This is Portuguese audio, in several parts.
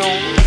know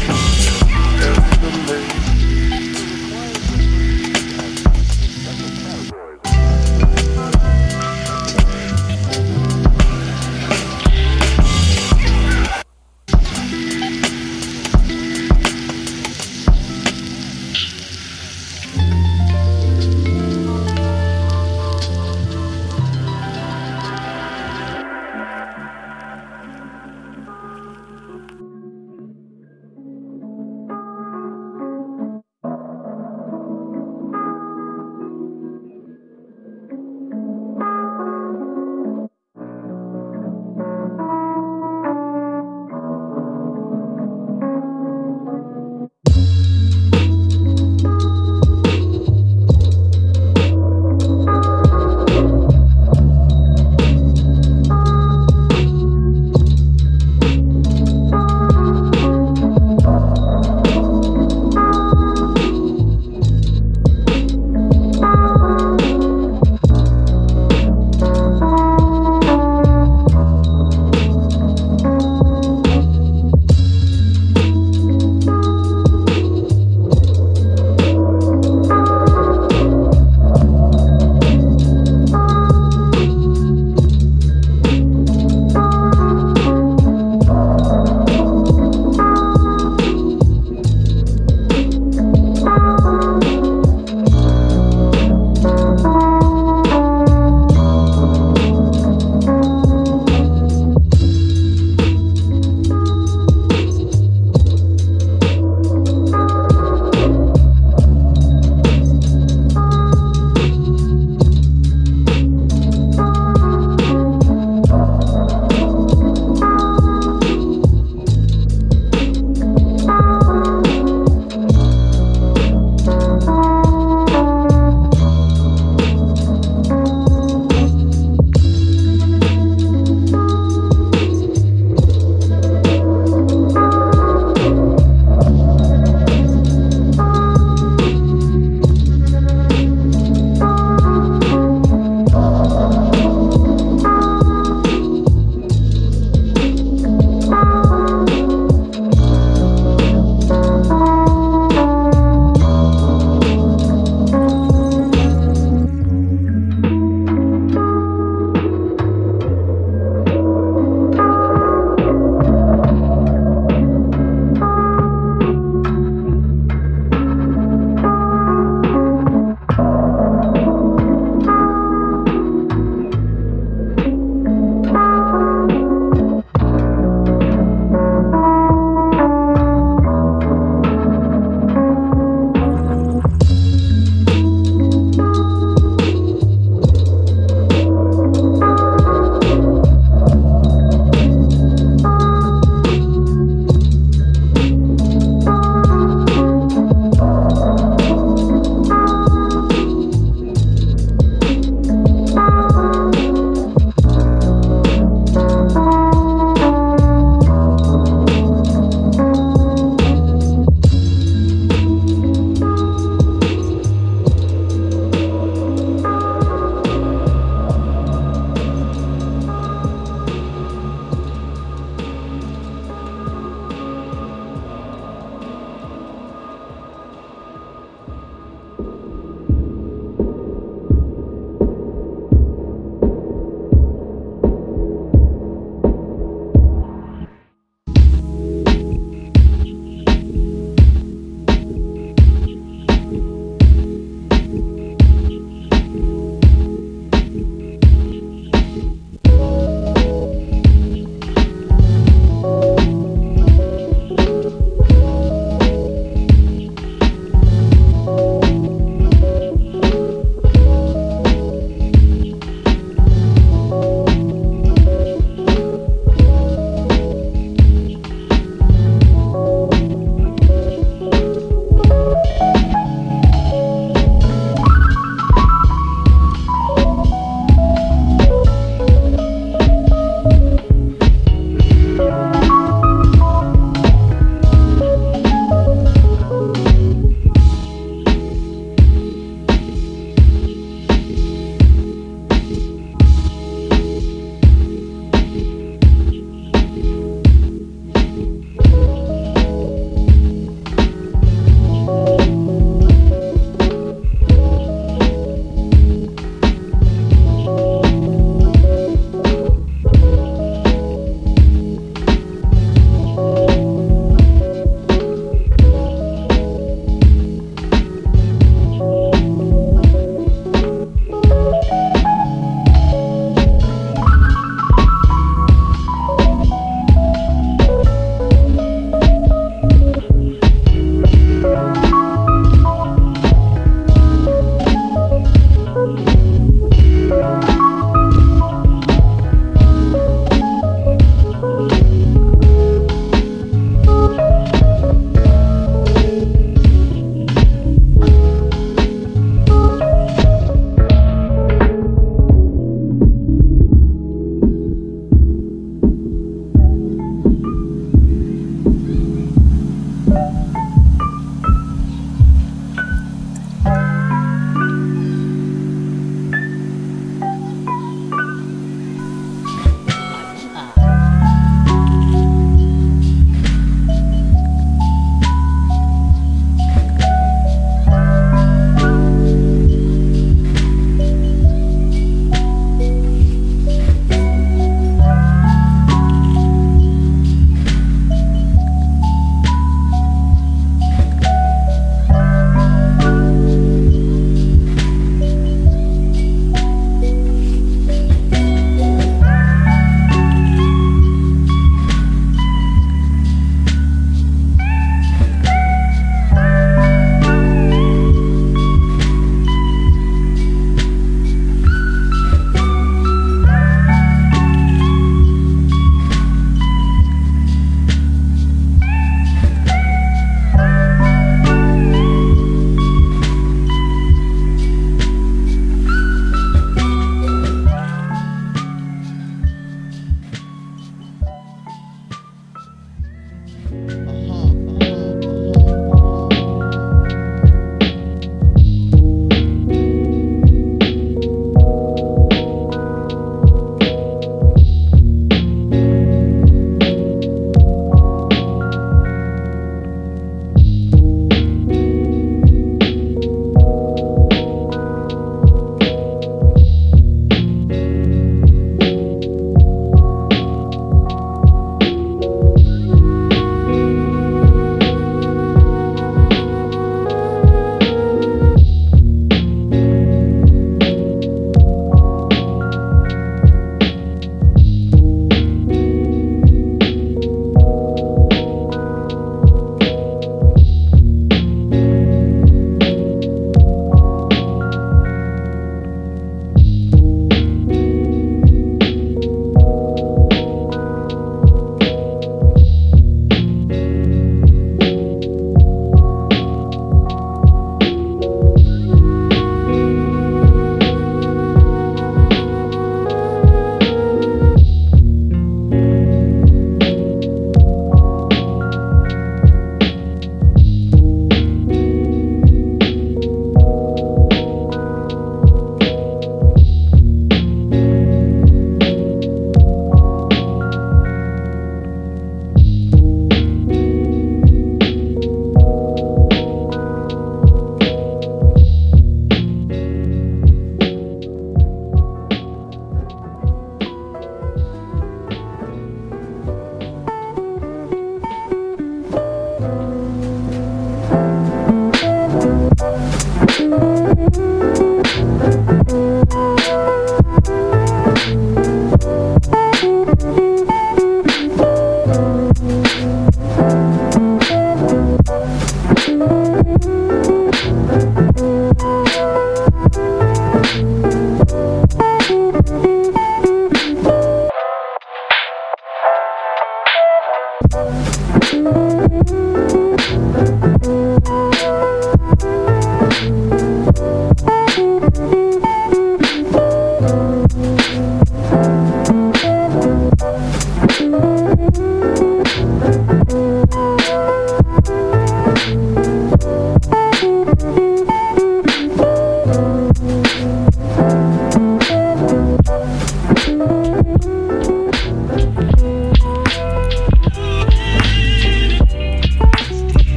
Música